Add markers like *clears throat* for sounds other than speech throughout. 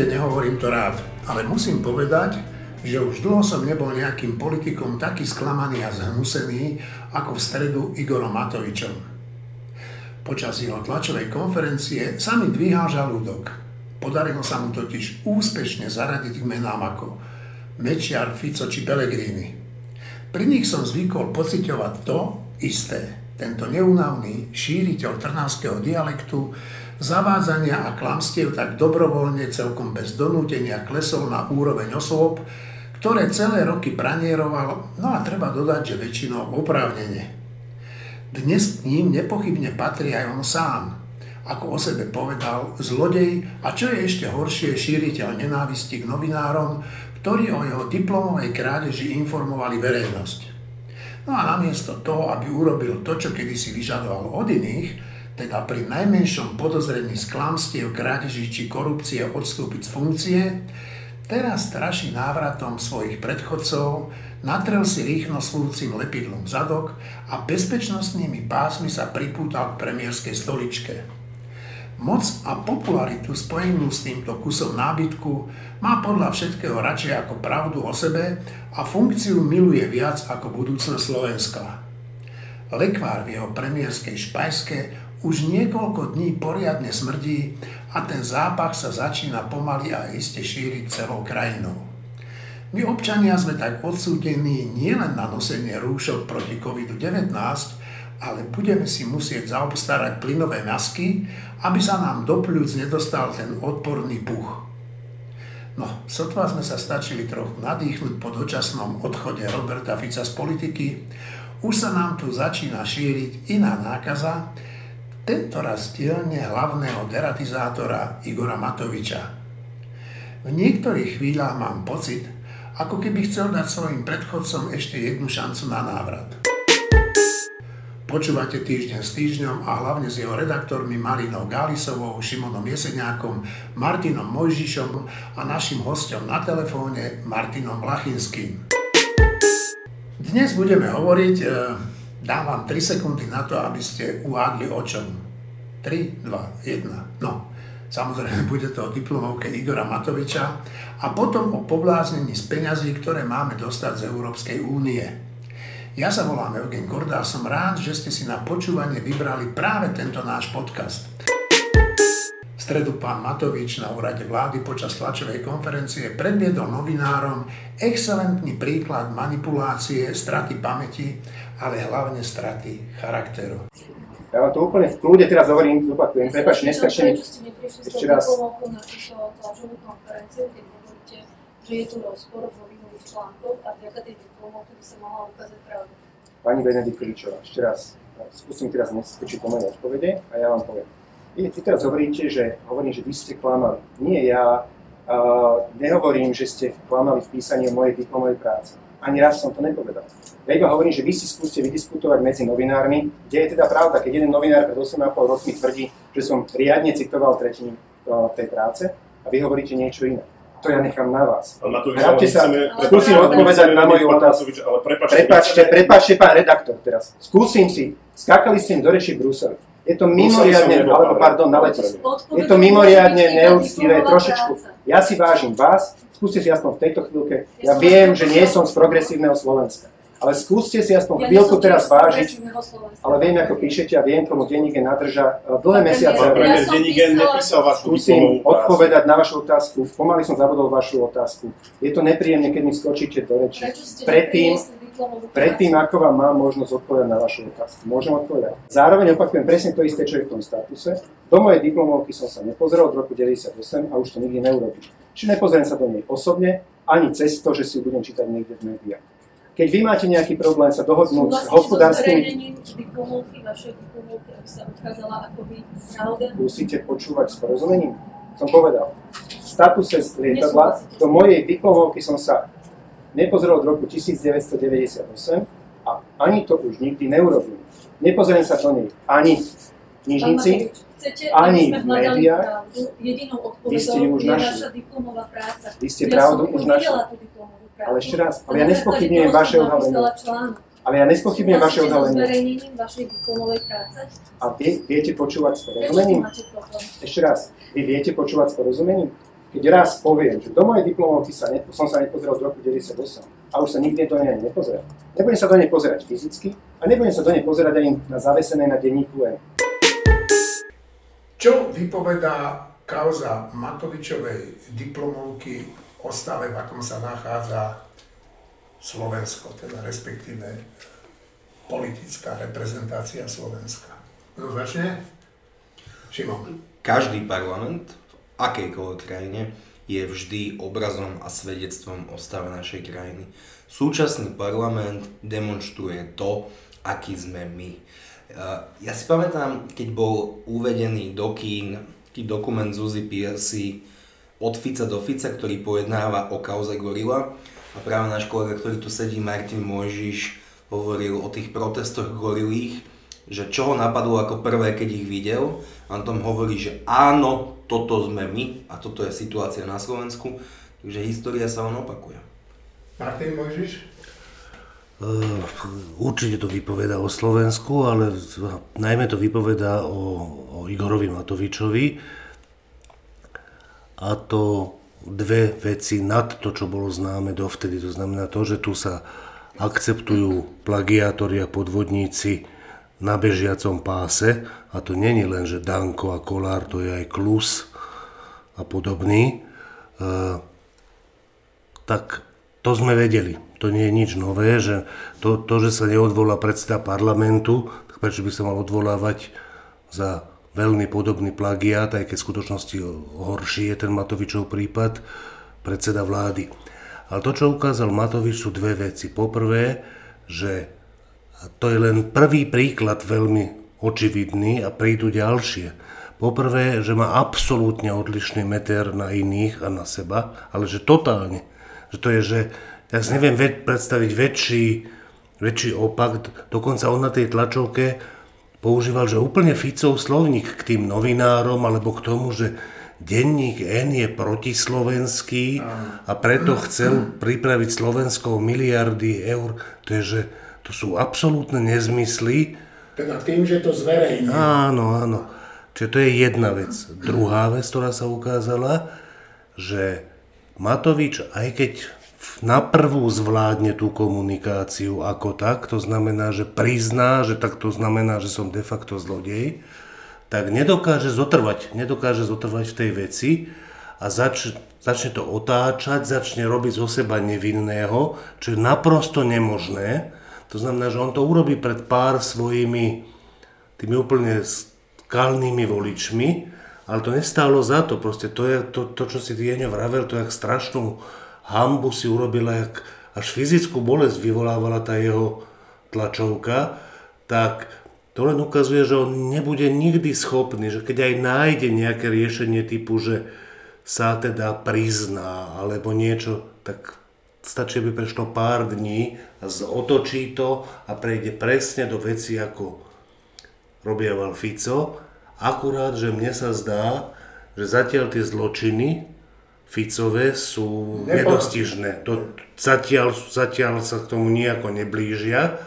Viete, nehovorím to rád, ale musím povedať, že už dlho som nebol nejakým politikom taký sklamaný a zhnusený ako v stredu Igorom Matovičom. Počas jeho tlačovej konferencie sa mi dvíhal žalúdok. Podarilo sa mu totiž úspešne zaradiť k menám ako Mečiar, Fico či Pellegrini. Pri nich som zvykol pociťovať to isté. Tento neunavný šíriteľ trnavského dialektu zavádzania a klamstiev tak dobrovoľne celkom bez donútenia klesol na úroveň osôb, ktoré celé roky pranieroval, no a treba dodať, že väčšinou oprávnene. Dnes k ním nepochybne patrí aj on sám, ako o sebe povedal, zlodej a čo je ešte horšie, šíriteľ nenávisti k novinárom, ktorí o jeho diplomovej krádeži informovali verejnosť. No a namiesto toho, aby urobil to, čo kedysi vyžadoval od iných, teda pri najmenšom podozrení z klamstiev, krádeží či korupcie odstúpiť z funkcie, Teraz straší návratom svojich predchodcov, natrel si rýchlo slúcim lepidlom zadok a bezpečnostnými pásmi sa pripútal k premiérskej stoličke. Moc a popularitu spojenú s týmto kusom nábytku má podľa všetkého radšej ako pravdu o sebe a funkciu miluje viac ako budúcnosť Slovenska. Lekvár v jeho premiérskej špajske už niekoľko dní poriadne smrdí a ten zápach sa začína pomaly a iste šíriť celou krajinou. My občania sme tak odsúdení nielen na nosenie rúšok proti COVID-19, ale budeme si musieť zaobstarať plynové masky, aby sa nám do pľúc nedostal ten odporný puch. No, sotva sme sa stačili trochu nadýchnuť po dočasnom odchode Roberta Fica z politiky, už sa nám tu začína šíriť iná nákaza, tento raz dielne hlavného deratizátora Igora Matoviča. V niektorých chvíľach mám pocit, ako keby chcel dať svojim predchodcom ešte jednu šancu na návrat. Počúvate týždeň s týždňom a hlavne s jeho redaktormi Marinou Gálisovou, Šimonom Jeseniakom, Martinom Mojžišom a našim hostom na telefóne Martinom Lachinským. Dnes budeme hovoriť Dám vám 3 sekundy na to, aby ste uhádli o čom. 3, 2, 1. No, samozrejme bude to o diplomovke Igora Matoviča a potom o pobláznení z peňazí, ktoré máme dostať z Európskej únie. Ja sa volám Eugen Korda a som rád, že ste si na počúvanie vybrali práve tento náš podcast stredu pán Matovič na úrade vlády počas tlačovej konferencie predviedol novinárom excelentný príklad manipulácie, straty pamäti, ale hlavne straty charakteru. Ja vám to úplne v kľude teraz hovorím, zopakujem, prepač, neskačený. Ešte raz. že je tu rozpor vo článkoch a vďaka tej diplomovky by sa mohla ukázať pravda. Pani Benediktovičová, ešte raz, skúsim teraz neskočiť po mojej odpovede a ja vám poviem vy, vy teraz hovoríte, že hovorím, že vy ste klamali. Nie ja. Uh, nehovorím, že ste klamali v písaní mojej diplomovej práce. Ani raz som to nepovedal. Ja iba hovorím, že vy si skúste vydiskutovať medzi novinármi, kde je teda pravda, keď jeden novinár pred 8,5 rokmi tvrdí, že som riadne citoval tretinu tej práce a vy hovoríte niečo iné. To ja nechám na vás. Vráťte sa, skúsim odpovedať na moju otázku. Prepačte, prepačte, pán redaktor teraz. Skúsim si, skakali ste do reči Bruseli. Je to mimoriadne, alebo pardon, na letisku. Je to mimoriadne neúctivé trošičku. Ja si vážim vás, skúste si aspoň v tejto chvíľke. Ja viem, že nie som z progresívneho Slovenska. Ale skúste si aspoň chvíľku teraz vážiť, ale viem, ako píšete a viem, komu denník nadrža e, dlhé mesiace. Nepísal vašu Skúsim odpovedať na vašu otázku. Pomaly som zabudol vašu otázku. Je to nepríjemne, keď mi skočíte do reči. Predtým, predtým, ako vám mám možnosť odpovedať na vašu otázku. Môžem odpovedať. Zároveň opakujem presne to isté, čo je v tom statuse. Do mojej diplomovky som sa nepozrel od roku 98 a už to nikdy neurobím. Čiže nepozriem sa do nej osobne, ani cez to, že si ju budem čítať niekde v médiách. Keď vy máte nejaký problém sa dohodnúť s hospodárskymi... Musíte počúvať s porozumením. Som povedal. V statuse lietadla do mojej diplomovky som sa nepozrel od roku 1998 a ani to už nikdy neurobím. Nepozriem sa do nej ani v knižnici, ani v médiách. Vy ste ju už našli. Vy ste pravdu už našli. Ale ešte raz, ale ja nespochybňujem vaše odhalenie. Ale ja nespochybňujem vaše odhalenie. A vy viete počúvať s porozumením? Ešte raz, vy viete počúvať s porozumením? Keď raz poviem, že do mojej diplomovky sa ne, som sa nepozeral z roku 98 a už sa nikdy do nej nepozerať, nebudem sa do nej pozerať fyzicky a nebudem sa do nej pozerať ani na zavesené na denníku N. Čo vypovedá kauza Matovičovej diplomovky o stave, v akom sa nachádza Slovensko, teda respektíve politická reprezentácia Slovenska. Kto začne? Šimon. Každý parlament akejkoľvek krajine je vždy obrazom a svedectvom o stave našej krajiny. Súčasný parlament demonstruje to, aký sme my. Ja si pamätám, keď bol uvedený do kín dokument Zuzi Piercy od Fica do Fica, ktorý pojednáva o kauze Gorila. A práve náš kolega, ktorý tu sedí, Martin Mojžiš, hovoril o tých protestoch gorilých, že čo ho napadlo ako prvé, keď ich videl. A on tom hovorí, že áno, toto sme my a toto je situácia na Slovensku, takže história sa on opakuje. Martin Mojžiš? Uh, určite to vypoveda o Slovensku, ale najmä to vypoveda o, o Igorovi Matovičovi. A to dve veci nad to, čo bolo známe dovtedy. To znamená to, že tu sa akceptujú plagiátori a podvodníci na bežiacom páse a to není len, že Danko a Kolár, to je aj Klus a podobný, e, tak to sme vedeli. To nie je nič nové, že to, to, že sa neodvolá predseda parlamentu, tak prečo by sa mal odvolávať za veľmi podobný plagiát, aj keď v skutočnosti horší je ten Matovičov prípad, predseda vlády. Ale to, čo ukázal Matovič, sú dve veci. Poprvé, že to je len prvý príklad veľmi očividný a prídu ďalšie. Poprvé, že má absolútne odlišný meter na iných a na seba, ale že totálne. Že to je, že ja si neviem predstaviť väčší, väčší opak. Dokonca on na tej tlačovke používal, že úplne Ficov slovník k tým novinárom alebo k tomu, že denník N je protislovenský a preto chcel pripraviť Slovenskou miliardy eur. To je, že to sú absolútne nezmysly. Teda tým, že to zverejní. Áno, áno. Čiže to je jedna vec. Druhá vec, ktorá sa ukázala, že Matovič, aj keď na prvú zvládne tú komunikáciu ako tak, to znamená, že prizná, že tak to znamená, že som de facto zlodej, tak nedokáže zotrvať, nedokáže zotrvať v tej veci a zač, začne to otáčať, začne robiť zo seba nevinného, čo je naprosto nemožné, to znamená, že on to urobí pred pár svojimi tými úplne skalnými voličmi, ale to nestálo za to. Proste to, je, to, to čo si Jeňo vravel, to jak strašnú hambu si urobila, jak až fyzickú bolesť vyvolávala tá jeho tlačovka, tak to len ukazuje, že on nebude nikdy schopný, že keď aj nájde nejaké riešenie typu, že sa teda prizná alebo niečo, tak stačí, aby prešlo pár dní a otočí to a prejde presne do veci, ako robieval Fico. Akurát, že mne sa zdá, že zatiaľ tie zločiny Ficové sú nedostižné. To, zatiaľ, zatiaľ sa k tomu nejako neblížia,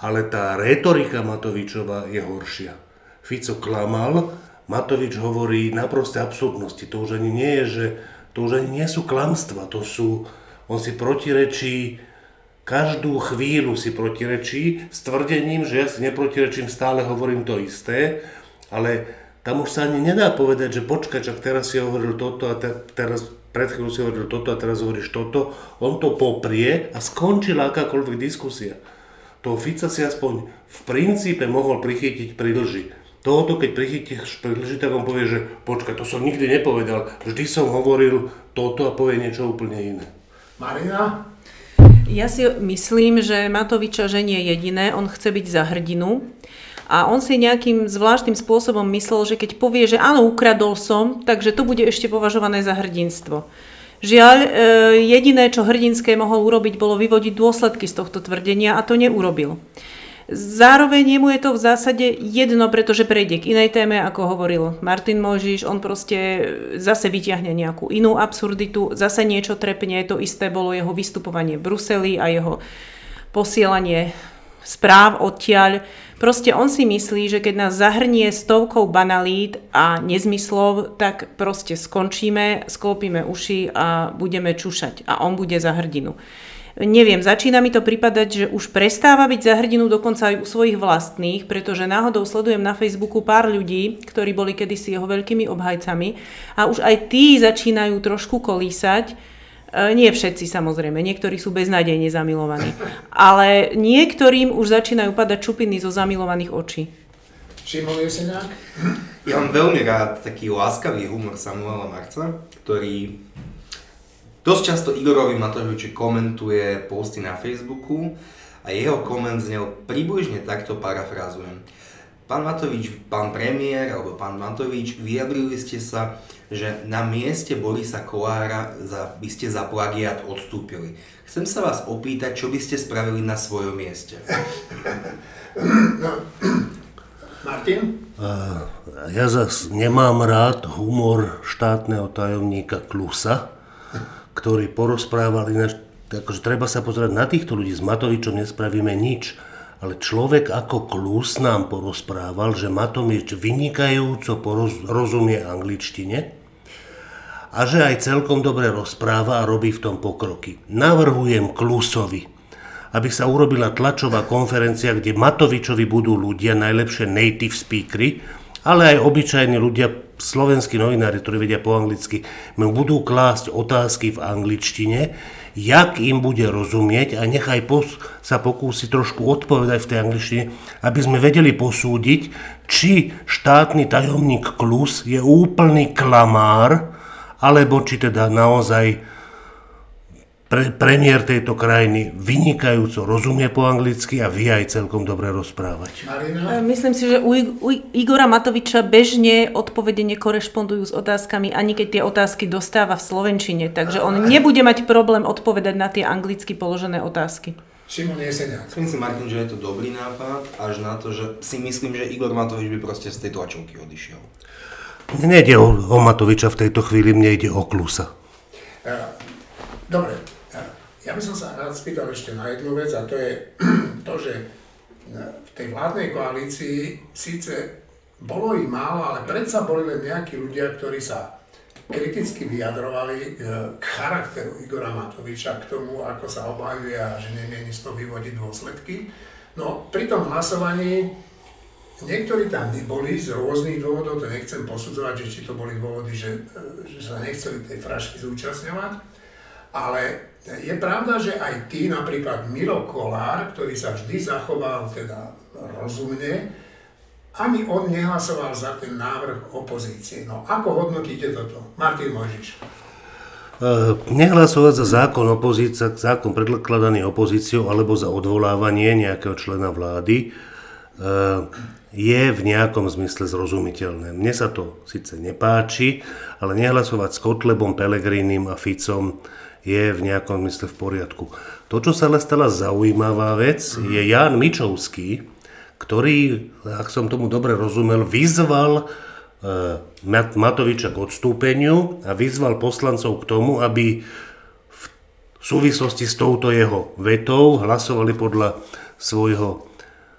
ale tá retorika Matovičova je horšia. Fico klamal, Matovič hovorí naproste absurdnosti. To už ani nie je, že to už ani nie sú klamstva, to sú, on si protirečí, každú chvíľu si protirečí s tvrdením, že ja si neprotirečím, stále hovorím to isté, ale tam už sa ani nedá povedať, že počkaj, čak teraz si hovoril toto a te, teraz pred chvíľou si hovoril toto a teraz hovoríš toto. On to poprie a skončila akákoľvek diskusia. Toho Fica si aspoň v princípe mohol prichytiť pri lži. Tohoto, keď prichytíš pri lži, tak on povie, že počkaj, to som nikdy nepovedal. Vždy som hovoril toto a povie niečo úplne iné. Marina? Ja si myslím, že Matoviča ženie jediné, on chce byť za hrdinu a on si nejakým zvláštnym spôsobom myslel, že keď povie, že áno, ukradol som, takže to bude ešte považované za hrdinstvo. Žiaľ, e, jediné, čo hrdinské mohol urobiť, bolo vyvodiť dôsledky z tohto tvrdenia a to neurobil. Zároveň jemu je to v zásade jedno, pretože prejde k inej téme, ako hovoril Martin Možiš, on proste zase vyťahne nejakú inú absurditu, zase niečo trepne, to isté bolo jeho vystupovanie v Bruseli a jeho posielanie správ odtiaľ. Proste on si myslí, že keď nás zahrnie stovkou banalít a nezmyslov, tak proste skončíme, sklopíme uši a budeme čušať a on bude za hrdinu. Neviem, začína mi to pripadať, že už prestáva byť za hrdinu dokonca aj u svojich vlastných, pretože náhodou sledujem na Facebooku pár ľudí, ktorí boli kedysi jeho veľkými obhajcami a už aj tí začínajú trošku kolísať, E, nie všetci samozrejme, niektorí sú beznádejne zamilovaní. Ale niektorým už začínajú padať čupiny zo zamilovaných očí. Šimon Jeseniak? Ja mám veľmi rád taký láskavý humor Samuela Marca, ktorý dosť často Igorovi Matoviči komentuje posty na Facebooku a jeho koment znel približne takto parafrázujem. Pán Matovič, pán premiér alebo pán Matovič, vyjadrili ste sa, že na mieste Borisa Kolára za, by ste za plagiat odstúpili. Chcem sa vás opýtať, čo by ste spravili na svojom mieste. No, Martin? Ja zase nemám rád humor štátneho tajomníka Klusa, ktorý porozprával ináč, akože treba sa pozerať na týchto ľudí, s Matovičom nespravíme nič. Ale človek ako Klus nám porozprával, že Matovič vynikajúco porozumie angličtine, a že aj celkom dobre rozpráva a robí v tom pokroky. Navrhujem Klusovi, aby sa urobila tlačová konferencia, kde Matovičovi budú ľudia, najlepšie native speakery, ale aj obyčajní ľudia, slovenskí novinári, ktorí vedia po anglicky, mu budú klásť otázky v angličtine, jak im bude rozumieť a nechaj pos- sa pokúsi trošku odpovedať v tej angličtine, aby sme vedeli posúdiť, či štátny tajomník Klus je úplný klamár, alebo či teda naozaj pre, premiér tejto krajiny vynikajúco rozumie po anglicky a vie aj celkom dobre rozprávať. Marina? E, myslím si, že u, u Igora Matoviča bežne odpovede nekorešpondujú s otázkami, ani keď tie otázky dostáva v Slovenčine, takže on nebude mať problém odpovedať na tie anglicky položené otázky. Šimon Jeseniak. Myslím si, Martin, že je to dobrý nápad, až na to, že si myslím, že Igor Matovič by proste z tej tlačovky odišiel. Nejde o, o Matoviča v tejto chvíli, mne ide o Klusa. E, dobre, ja by som sa rád spýtal ešte na jednu vec a to je *clears throat* to, že e, v tej vládnej koalícii síce bolo ich málo, ale predsa boli len nejakí ľudia, ktorí sa kriticky vyjadrovali k charakteru Igora Matoviča, k tomu, ako sa obhajuje a že nemieni z toho vyvodiť dôsledky. No pri tom hlasovaní Niektorí tam neboli z rôznych dôvodov, to nechcem posudzovať, že či to boli dôvody, že, že sa nechceli tej frašky zúčastňovať, ale je pravda, že aj ty, napríklad Miro Kolár, ktorý sa vždy zachoval teda rozumne, ani on nehlasoval za ten návrh opozície. No ako hodnotíte toto? Martin Mojžiš. Uh, nehlasovať za zákon opozícia, zákon predkladaný opozíciou alebo za odvolávanie nejakého člena vlády uh, je v nejakom zmysle zrozumiteľné. Mne sa to síce nepáči, ale nehlasovať s Kotlebom, Pelegrínim a Ficom je v nejakom zmysle v poriadku. To, čo sa ale stala zaujímavá vec, je Jan Mičovský, ktorý, ak som tomu dobre rozumel, vyzval e, Matoviča k odstúpeniu a vyzval poslancov k tomu, aby v súvislosti s touto jeho vetou hlasovali podľa svojho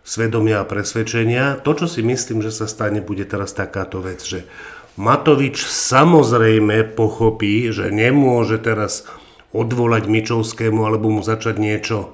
svedomia a presvedčenia. To, čo si myslím, že sa stane, bude teraz takáto vec, že Matovič samozrejme pochopí, že nemôže teraz odvolať Mičovskému alebo mu začať niečo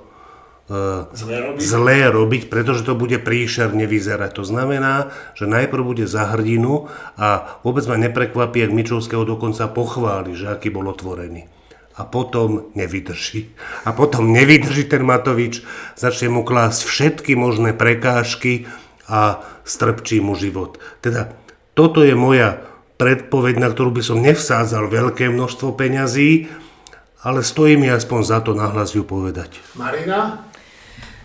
uh, zlé, robiť. zlé robiť, pretože to bude príšerne vyzerať. To znamená, že najprv bude za hrdinu a vôbec ma neprekvapí, ak Mičovského dokonca pochváli, že aký bol otvorený a potom nevydrží. A potom nevydrží ten Matovič, začne mu klásť všetky možné prekážky a strpčí mu život. Teda toto je moja predpoveď, na ktorú by som nevsádzal veľké množstvo peňazí, ale stojí mi aspoň za to nahlas ju povedať. Marina?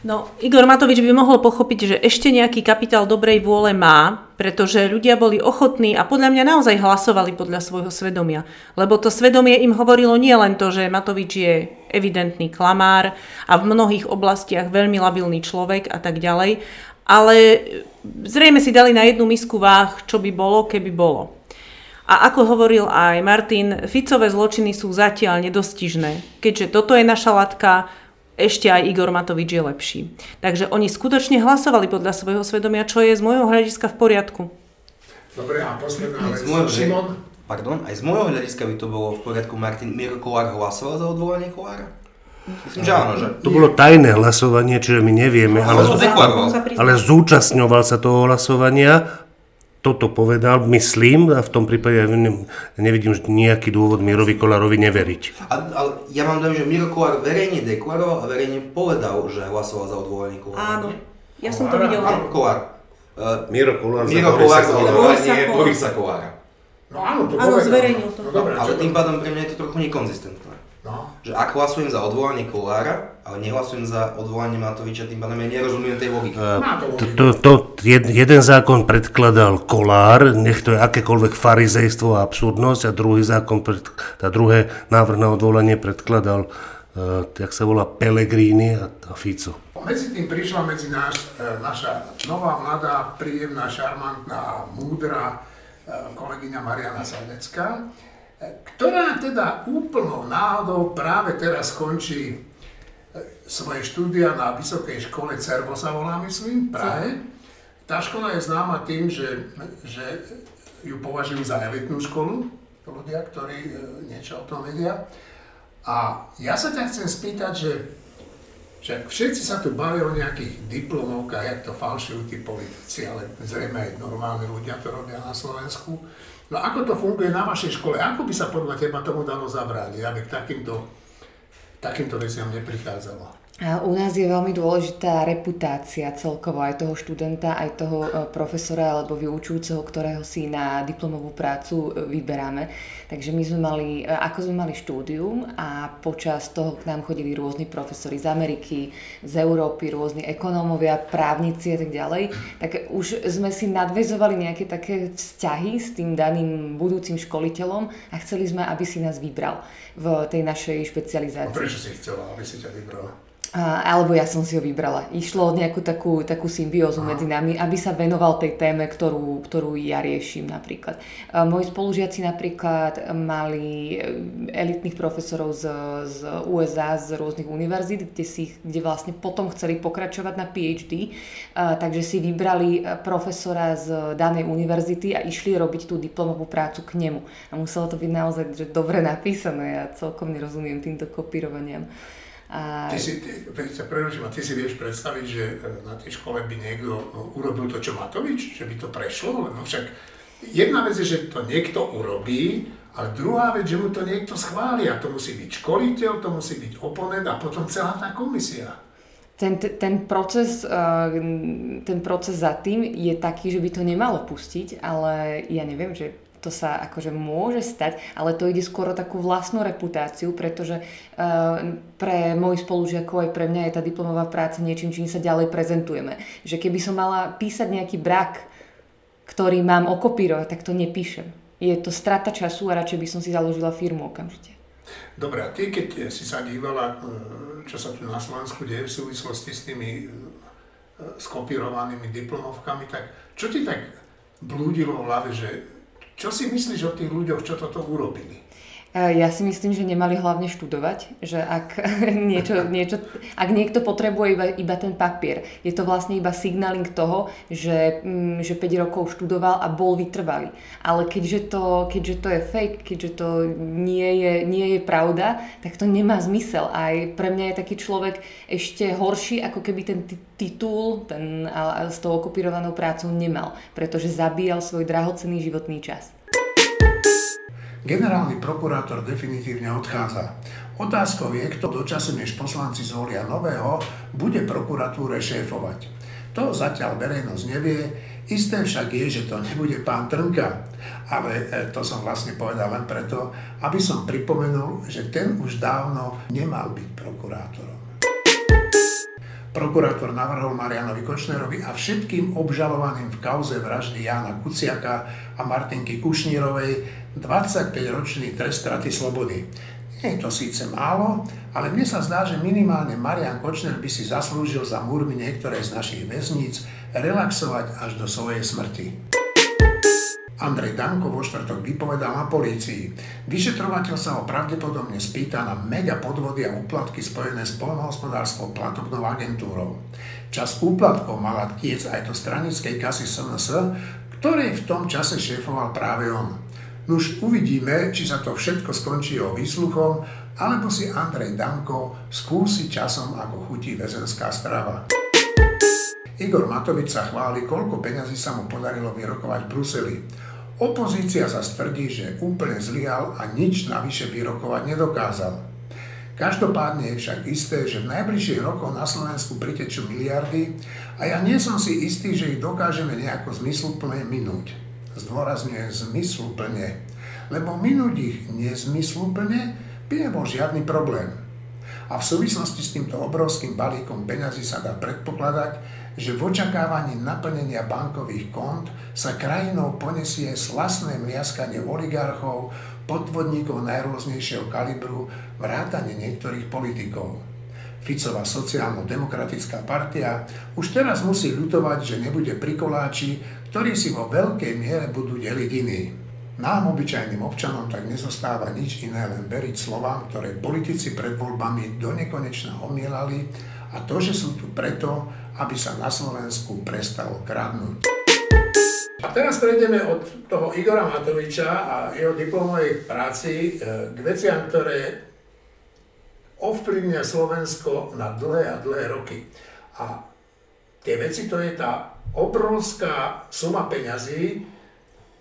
No, Igor Matovič by mohol pochopiť, že ešte nejaký kapitál dobrej vôle má, pretože ľudia boli ochotní a podľa mňa naozaj hlasovali podľa svojho svedomia. Lebo to svedomie im hovorilo nie len to, že Matovič je evidentný klamár a v mnohých oblastiach veľmi labilný človek a tak ďalej, ale zrejme si dali na jednu misku váh, čo by bolo, keby bolo. A ako hovoril aj Martin, Ficové zločiny sú zatiaľ nedostižné. Keďže toto je naša latka, ešte aj Igor Matovič je lepší. Takže oni skutočne hlasovali podľa svojho svedomia, čo je z môjho hľadiska v poriadku. Dobre, a posledná vec. Šimon? Pardon, aj z môjho hľadiska by to bolo v poriadku. Martin Miro Kolár hlasoval za odvolanie Kolára? Myslím, že áno, že? To bolo tajné hlasovanie, čiže my nevieme, ale, ale zúčastňoval sa toho hlasovania toto povedal, myslím, a v tom prípade ja nevidím nejaký dôvod Mirovi Kolárovi neveriť. A, ale ja mám dojem, že Miro Kolár verejne deklaroval a verejne povedal, že hlasoval za odvolanie Kolára. Áno, ja som to videl. Kolár. Uh, Miro Kolár za Kolár za odvolanie Borisa Kolára. No áno, to áno, zverejnil to. No, dobré, ale tým pádom pre mňa je to trochu nekonzistentné. No. Že ak hlasujem za odvolanie Kolára, ale nehlasujem za odvolanie Matoviča, tým pádom ja nerozumiem tej logike. Uh, to, to, jed, jeden zákon predkladal Kolár, nech to je akékoľvek farizejstvo a absurdnosť, a druhý zákon, pred, tá druhé návrh na odvolanie predkladal, uh, jak sa volá, Pellegrini a, a Fico. Medzi tým prišla medzi nás uh, naša nová, mladá, príjemná, šarmantná, múdra uh, kolegyňa Mariana Sadecká ktorá teda úplnou náhodou práve teraz končí e, svoje štúdia na Vysokej škole Cervo sa volá, myslím, v Prahe. Tá škola je známa tým, že, že ju považujú za elitnú školu, ľudia, ktorí e, niečo o tom vedia. A ja sa ťa chcem spýtať, že, že všetci sa tu bavia o nejakých diplomovkách, jak to falšujú tí politici, ale zrejme aj normálni ľudia to robia na Slovensku. No ako to funguje na vašej škole? Ako by sa podľa teba tomu dalo zabrániť, aby k takýmto, takýmto veciam neprichádzalo? U nás je veľmi dôležitá reputácia celkovo aj toho študenta, aj toho e, profesora alebo vyučujúceho, ktorého si na diplomovú prácu e, vyberáme. Takže my sme mali, e, ako sme mali štúdium a počas toho k nám chodili rôzni profesori z Ameriky, z Európy, rôzni ekonómovia, právnici a tak ďalej, tak už sme si nadvezovali nejaké také vzťahy s tým daným budúcim školiteľom a chceli sme, aby si nás vybral v tej našej špecializácii. A prečo si chcela, aby si ťa vybral? Alebo ja som si ho vybrala. Išlo o nejakú takú, takú symbiózu medzi nami, aby sa venoval tej téme, ktorú, ktorú ja riešim napríklad. Moji spolužiaci napríklad mali e, elitných profesorov z, z USA, z rôznych univerzít, kde, si, kde vlastne potom chceli pokračovať na PhD, takže si vybrali profesora z danej univerzity a išli robiť tú diplomovú prácu k nemu. A muselo to byť naozaj že dobre napísané, ja celkom nerozumiem týmto kopírovaniam. Ty si, ty, sa preruším, a ty si vieš predstaviť, že e, na tej škole by niekto no, urobil to, čo Matovič? Že by to prešlo? No však jedna vec je, že to niekto urobí, ale druhá vec, že mu to niekto schváli. A to musí byť školiteľ, to musí byť oponent a potom celá tá komisia. Ten, ten, proces, e, ten proces za tým je taký, že by to nemalo pustiť, ale ja neviem, že to sa akože môže stať, ale to ide skôr takú vlastnú reputáciu, pretože uh, pre mojich spolužiakov aj pre mňa je tá diplomová práca niečím, čím sa ďalej prezentujeme. Že keby som mala písať nejaký brak, ktorý mám okopírovať, tak to nepíšem. Je to strata času a radšej by som si založila firmu okamžite. Dobre, a ty keď si sa dívala, e, čo sa tu na Slovensku deje v súvislosti s tými e, skopírovanými diplomovkami, tak čo ti tak blúdilo v hlave, že čo si myslíš o tých ľuďoch, čo toto urobili? Ja si myslím, že nemali hlavne študovať, že ak, *laughs* niečo, *laughs* niečo, ak niekto potrebuje iba, iba ten papier, je to vlastne iba signaling toho, že, mm, že 5 rokov študoval a bol vytrvalý. Ale keďže to, keďže to je fake, keďže to nie je, nie je pravda, tak to nemá zmysel. Aj pre mňa je taký človek ešte horší, ako keby ten titul ten, s tou okupírovanou prácou nemal, pretože zabíjal svoj drahocenný životný čas. Generálny prokurátor definitívne odchádza. Otázkou je, kto dočasne, než poslanci zvolia nového, bude prokuratúre šéfovať. To zatiaľ verejnosť nevie, isté však je, že to nebude pán Trnka. Ale e, to som vlastne povedal len preto, aby som pripomenul, že ten už dávno nemal byť prokurátorom. Prokurátor navrhol Marianovi Kočnerovi a všetkým obžalovaným v kauze vraždy Jána Kuciaka a Martinky Kušnírovej 25-ročný trest straty slobody. Nie je to síce málo, ale mne sa zdá, že minimálne Marian Kočner by si zaslúžil za múrmi niektoré z našich väzníc relaxovať až do svojej smrti. Andrej Danko vo štvrtok vypovedal na polícii. Vyšetrovateľ sa ho pravdepodobne spýta na mega podvody a úplatky spojené s polnohospodárskou platobnou agentúrou. Čas úplatkov mala tiec aj do stranickej kasy SNS, ktorej v tom čase šéfoval práve on. Nuž uvidíme, či sa to všetko skončí o výsluchom, alebo si Andrej Danko skúsi časom, ako chutí väzenská strava. Igor Matovič sa chváli, koľko peňazí sa mu podarilo vyrokovať v Bruseli. Opozícia sa stvrdí, že úplne zlyhal a nič navyše vyrokovať nedokázal. Každopádne je však isté, že v najbližších rokoch na Slovensku pritečú miliardy a ja nie som si istý, že ich dokážeme nejako zmysluplne minúť. Zdôrazňuje zmysluplne, lebo minúť ich nezmysluplne by nebol žiadny problém. A v súvislosti s týmto obrovským balíkom peňazí sa dá predpokladať, že v očakávaní naplnenia bankových kont sa krajinou ponesie slasné mliaskanie oligarchov, podvodníkov najrôznejšieho kalibru, vrátane niektorých politikov. Ficová sociálno-demokratická partia už teraz musí ľutovať, že nebude prikoláči, ktorí si vo veľkej miere budú deliť iní. Nám, obyčajným občanom, tak nezostáva nič iné, len veriť slovám, ktoré politici pred voľbami do nekonečna omielali a to, že sú tu preto, aby sa na Slovensku prestalo kradnúť. A teraz prejdeme od toho Igora Matoviča a jeho diplomovej práci e, k veciam, ktoré ovplyvnia Slovensko na dlhé a dlhé roky. A tie veci to je tá obrovská suma peňazí, e,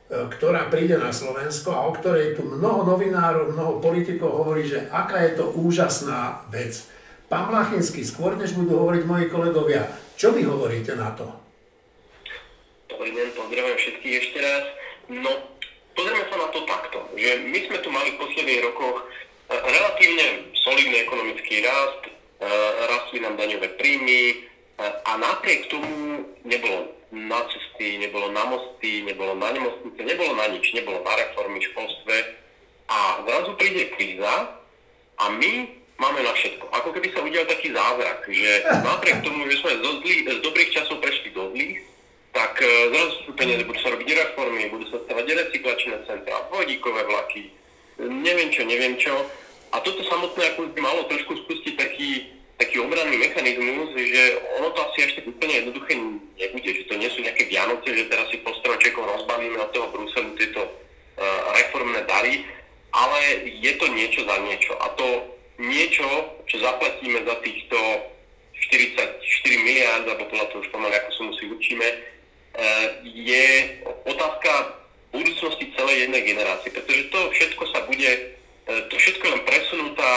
ktorá príde na Slovensko a o ktorej tu mnoho novinárov, mnoho politikov hovorí, že aká je to úžasná vec. Pán Mlachinský, skôr než budú hovoriť moji kolegovia, čo vy hovoríte na to? Dobrý deň, pozdravujem všetkých ešte raz. No, pozrieme sa na to takto, že my sme tu mali v posledných rokoch e, relatívne solidný ekonomický rast, e, rastli nám daňové príjmy e, a napriek tomu nebolo na cesty, nebolo na mosty, nebolo na nemocnice, nebolo na nič, nebolo na reformy v školstve a zrazu príde kríza a my máme na všetko. Ako keby sa udial taký zázrak, že napriek tomu, že sme z, zlý, z dobrých časov prešli do zlých, tak uh, zrazu sú peniaze, budú sa robiť reformy, budú sa stavať recyklačné centra, vodíkové vlaky, neviem čo, neviem čo. A toto samotné ako by malo trošku spustiť taký, taký obranný mechanizmus, že ono to asi ešte úplne jednoduché nebude, že to nie sú nejaké Vianoce, že teraz si po stromčekoch rozbalíme od toho Bruselu tieto uh, reformné dary, ale je to niečo za niečo. A to niečo, čo zaplatíme za týchto 44 miliard, alebo podľa toho už pomaly, ako sa musí učíme, eh, je otázka budúcnosti celej jednej generácie, pretože to všetko sa bude, to všetko len presunutá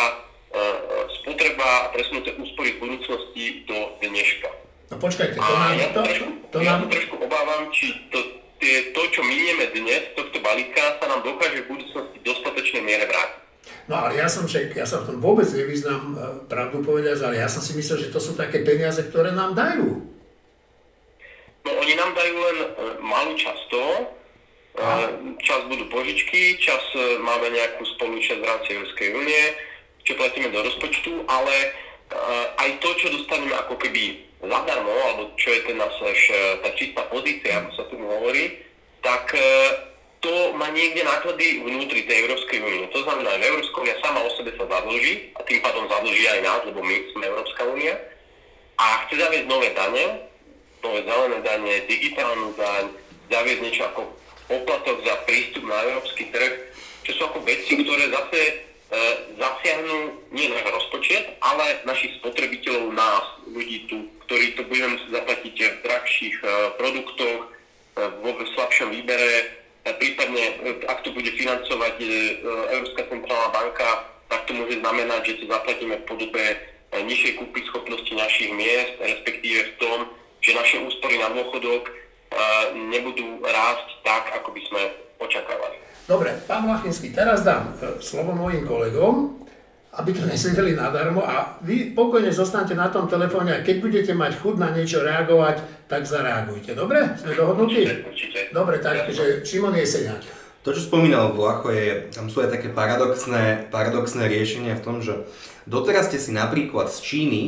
eh, spotreba a presunuté úspory v budúcnosti do dneška. No počkajte, to nám... Ja, to, trošku, to ja nám... trošku obávam, či to, tie, to, čo minieme dnes, tohto balíka, sa nám dokáže v budúcnosti dostatočnej miere vrátiť. No ale ja som však, ja sa v tom vôbec nevyznám, e, pravdu povedať, ale ja som si myslel, že to sú také peniaze, ktoré nám dajú. No oni nám dajú len e, malú e, čas budú požičky, čas máme nejakú spolúčasť v rámci Európskej únie, čo platíme do rozpočtu, ale aj to, čo dostaneme ako keby zadarmo, alebo čo je ten náš, tá čistá pozícia, ako sa tu hovorí, tak to má niekde náklady vnútri tej Európskej únie. To znamená, že Európska únia sama o sebe sa zadlží a tým pádom zadlží aj nás, lebo my sme Európska únia a chce zaviesť nové dane, nové zelené dane, digitálnu daň, zaviesť niečo ako poplatok za prístup na európsky trh, čo sú ako veci, ktoré zase e, zasiahnu nie náš rozpočet, ale našich spotrebiteľov, nás, ľudí tu, ktorí to budeme musieť zaplatiť v drahších e, produktoch, e, vo slabšom výbere, prípadne e, ak to bude financovať e, Európska centrálna banka, tak to môže znamenať, že to zaplatíme v podobe e, nižšej kúpy schopnosti našich miest, respektíve v tom, že naše úspory na dôchodok nebudú rásť tak, ako by sme očakávali. Dobre, pán Lachinský, teraz dám slovo mojim kolegom, aby to nesedeli nadarmo a vy pokojne zostanete na tom telefóne a keď budete mať chud na niečo reagovať, tak zareagujte. Dobre? Sme dohodnutí? Určite, určite. Dobre, takže Šimon Jeseniak. To, čo spomínal Vlacho, je, tam sú aj také paradoxné, paradoxné riešenia v tom, že doteraz ste si napríklad z Číny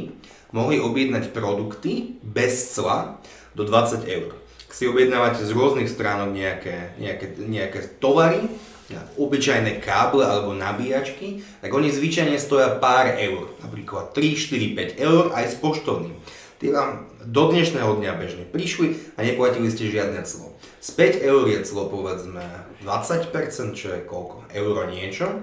mohli objednať produkty bez cla do 20 eur. Si objednávate z rôznych stránok nejaké, nejaké, nejaké tovary, obyčajné káble alebo nabíjačky, tak oni zvyčajne stoja pár eur, napríklad 3, 4, 5 eur aj s poštovným. Tie vám do dnešného dňa bežne prišli a neplatili ste žiadne clo. Z 5 eur je clo povedzme 20%, čo je koľko? Euro niečo.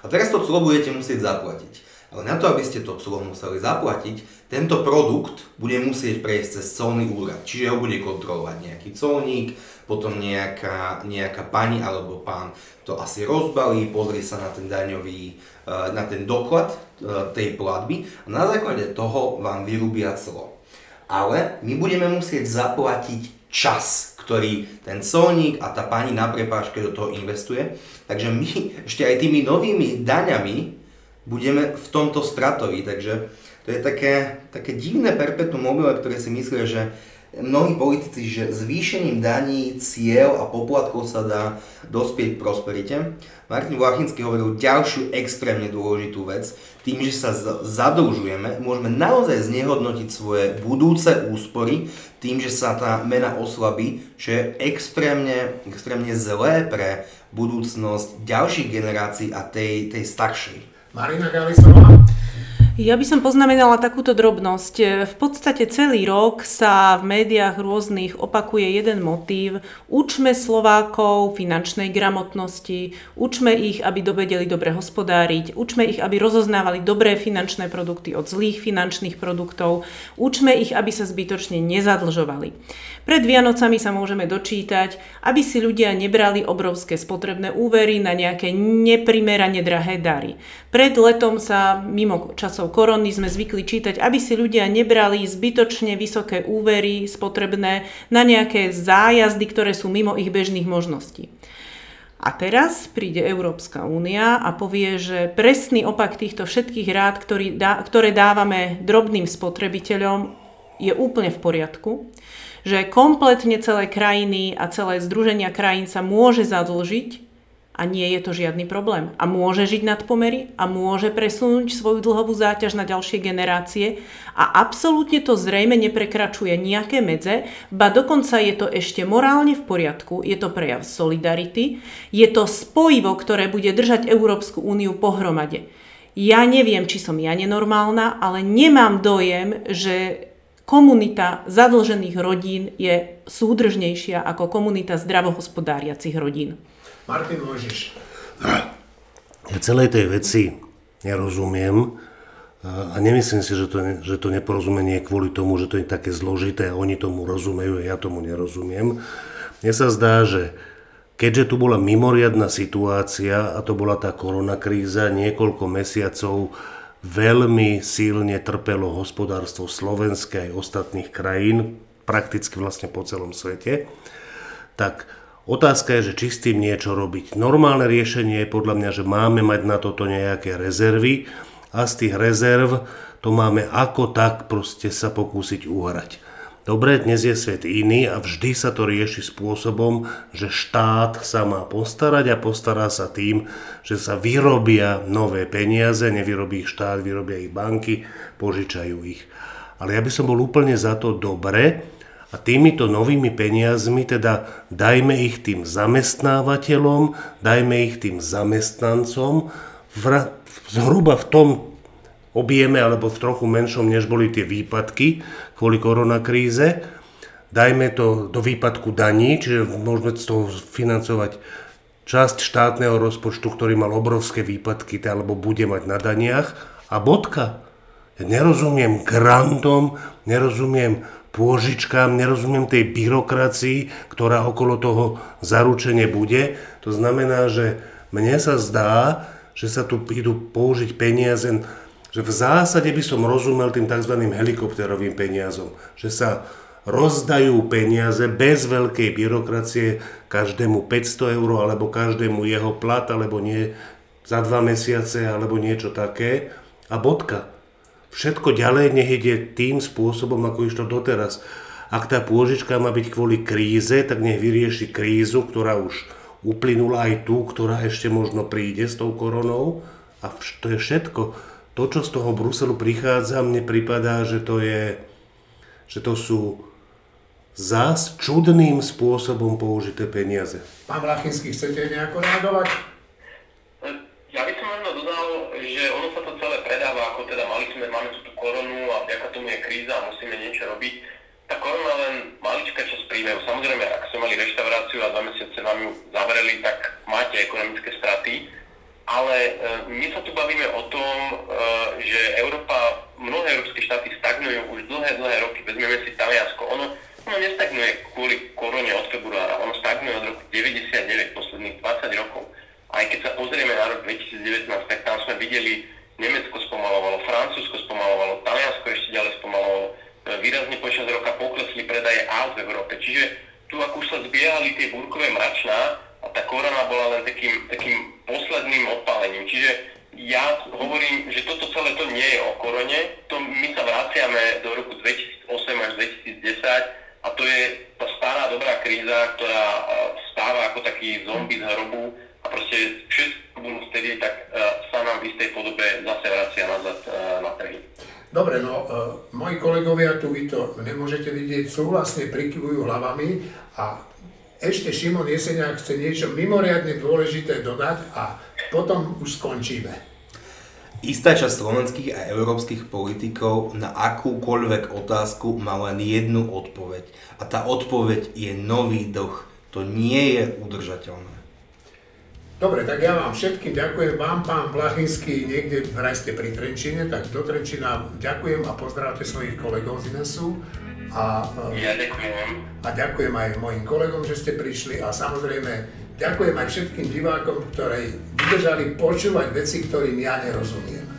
A teraz to clo budete musieť zaplatiť. Ale na to, aby ste to clo museli zaplatiť, tento produkt bude musieť prejsť cez colný úrad. Čiže ho bude kontrolovať nejaký colník, potom nejaká, nejaká pani alebo pán to asi rozbalí, pozrie sa na ten daňový, e, na ten doklad e, tej platby a na základe toho vám vyrúbia clo. Ale my budeme musieť zaplatiť čas, ktorý ten colník a tá pani na prepážke do toho investuje. Takže my ešte aj tými novými daňami budeme v tomto stratoví. Takže to je také, také divné perpetuum mobile, ktoré si myslia, že mnohí politici, že zvýšením daní, cieľ a poplatkov sa dá dospieť k prosperite. Martin Vlachinský hovoril ďalšiu extrémne dôležitú vec. Tým, že sa zadlžujeme, môžeme naozaj znehodnotiť svoje budúce úspory tým, že sa tá mena oslabí, čo je extrémne, extrémne zlé pre budúcnosť ďalších generácií a tej, tej staršej. Marina Galisová. Ja by som poznamenala takúto drobnosť. V podstate celý rok sa v médiách rôznych opakuje jeden motív. Učme Slovákov finančnej gramotnosti, učme ich, aby dovedeli dobre hospodáriť, učme ich, aby rozoznávali dobré finančné produkty od zlých finančných produktov, učme ich, aby sa zbytočne nezadlžovali. Pred Vianocami sa môžeme dočítať, aby si ľudia nebrali obrovské spotrebné úvery na nejaké neprimerane drahé dary. Pred letom sa mimo časov korony sme zvykli čítať, aby si ľudia nebrali zbytočne vysoké úvery spotrebné na nejaké zájazdy, ktoré sú mimo ich bežných možností. A teraz príde Európska únia a povie, že presný opak týchto všetkých rád, ktoré dávame drobným spotrebiteľom, je úplne v poriadku, že kompletne celé krajiny a celé združenia krajín sa môže zadlžiť a nie je to žiadny problém. A môže žiť nad pomery a môže presunúť svoju dlhovú záťaž na ďalšie generácie a absolútne to zrejme neprekračuje nejaké medze, ba dokonca je to ešte morálne v poriadku, je to prejav solidarity, je to spojivo, ktoré bude držať Európsku úniu pohromade. Ja neviem, či som ja nenormálna, ale nemám dojem, že komunita zadlžených rodín je súdržnejšia ako komunita zdravohospodáriacich rodín. Martin Mojžiš. Ja celej tej veci nerozumiem a nemyslím si, že to, že to neporozumenie je kvôli tomu, že to je také zložité a oni tomu rozumejú a ja tomu nerozumiem. Mne sa zdá, že keďže tu bola mimoriadná situácia a to bola tá koronakríza, niekoľko mesiacov veľmi silne trpelo hospodárstvo Slovenska aj ostatných krajín, prakticky vlastne po celom svete, tak Otázka je, že či s tým niečo robiť. Normálne riešenie je podľa mňa, že máme mať na toto nejaké rezervy a z tých rezerv to máme ako tak proste sa pokúsiť uhrať. Dobre, dnes je svet iný a vždy sa to rieši spôsobom, že štát sa má postarať a postará sa tým, že sa vyrobia nové peniaze, nevyrobí ich štát, vyrobia ich banky, požičajú ich. Ale ja by som bol úplne za to dobre, a týmito novými peniazmi teda dajme ich tým zamestnávateľom, dajme ich tým zamestnancom v, zhruba v tom objeme alebo v trochu menšom, než boli tie výpadky kvôli koronakríze. Dajme to do výpadku daní, čiže môžeme z toho financovať časť štátneho rozpočtu, ktorý mal obrovské výpadky, alebo bude mať na daniach. A bodka. Ja nerozumiem grantom, nerozumiem pôžičkám, nerozumiem tej byrokracii, ktorá okolo toho zaručenie bude. To znamená, že mne sa zdá, že sa tu idú použiť peniaze, že v zásade by som rozumel tým tzv. helikopterovým peniazom, že sa rozdajú peniaze bez veľkej byrokracie každému 500 eur alebo každému jeho plat alebo nie za dva mesiace alebo niečo také a bodka. Všetko ďalej nech ide tým spôsobom, ako išlo doteraz. Ak tá pôžička má byť kvôli kríze, tak nech vyrieši krízu, ktorá už uplynula aj tú, ktorá ešte možno príde s tou koronou. A to je všetko. To, čo z toho Bruselu prichádza, mne pripadá, že to je, že to sú zás čudným spôsobom použité peniaze. Pán Vlachinský, chcete nejako reagovať? Ja by som možno dodal, že ono sa to celé predáva, ako teda mali sme, máme tu tú koronu a vďaka tomu je kríza a musíme niečo robiť. Tá korona len malička časť príjmev. Samozrejme, ak ste mali reštauráciu a dva mesiace vám ju zavreli, tak máte ekonomické straty. Ale e, my sa tu bavíme o tom, e, že Európa, mnohé európske štáty stagnujú už dlhé, dlhé roky. Vezmeme si Taliansko. Ono, ono nestagnuje kvôli korone od februára. Ono stagnuje od roku 99, posledných 20 rokov. Aj keď sa pozrieme na rok 2019, tak tam sme videli, Nemecko spomalovalo, Francúzsko spomalovalo, Taliansko ešte ďalej spomalovalo. E, výrazne počas roka poklesli predaje aut v Európe. Čiže tu ako už sa zbiehali tie búrkové mračná a tá korona bola len takým, takým posledným odpálením. Čiže ja hovorím, že toto celé to nie je o korone, to my sa vraciame do roku 2008 až 2010 a to je tá stará dobrá kríza, ktorá e, stáva ako taký zombie z hrobu a proste všetko budú vtedy, tak uh, sa nám v istej podobe zase vracia nazad uh, na trhy. Dobre, no, moji kolegovia, tu vy to nemôžete vidieť, súhlasne prikyvujú hlavami a ešte Šimon Jeseniak chce niečo mimoriadne dôležité dodať a potom už skončíme. Istá časť slovenských a európskych politikov na akúkoľvek otázku má len jednu odpoveď. A tá odpoveď je nový dlh. To nie je udržateľné. Dobre, tak ja vám všetkým ďakujem. Vám, pán Plachinský, niekde vraj ste pri Trenčine, tak do Trenčina ďakujem a pozdravte svojich kolegov z Inesu. A, ja ďakujem. A ďakujem aj mojim kolegom, že ste prišli a samozrejme ďakujem aj všetkým divákom, ktorí vydržali počúvať veci, ktorým ja nerozumiem.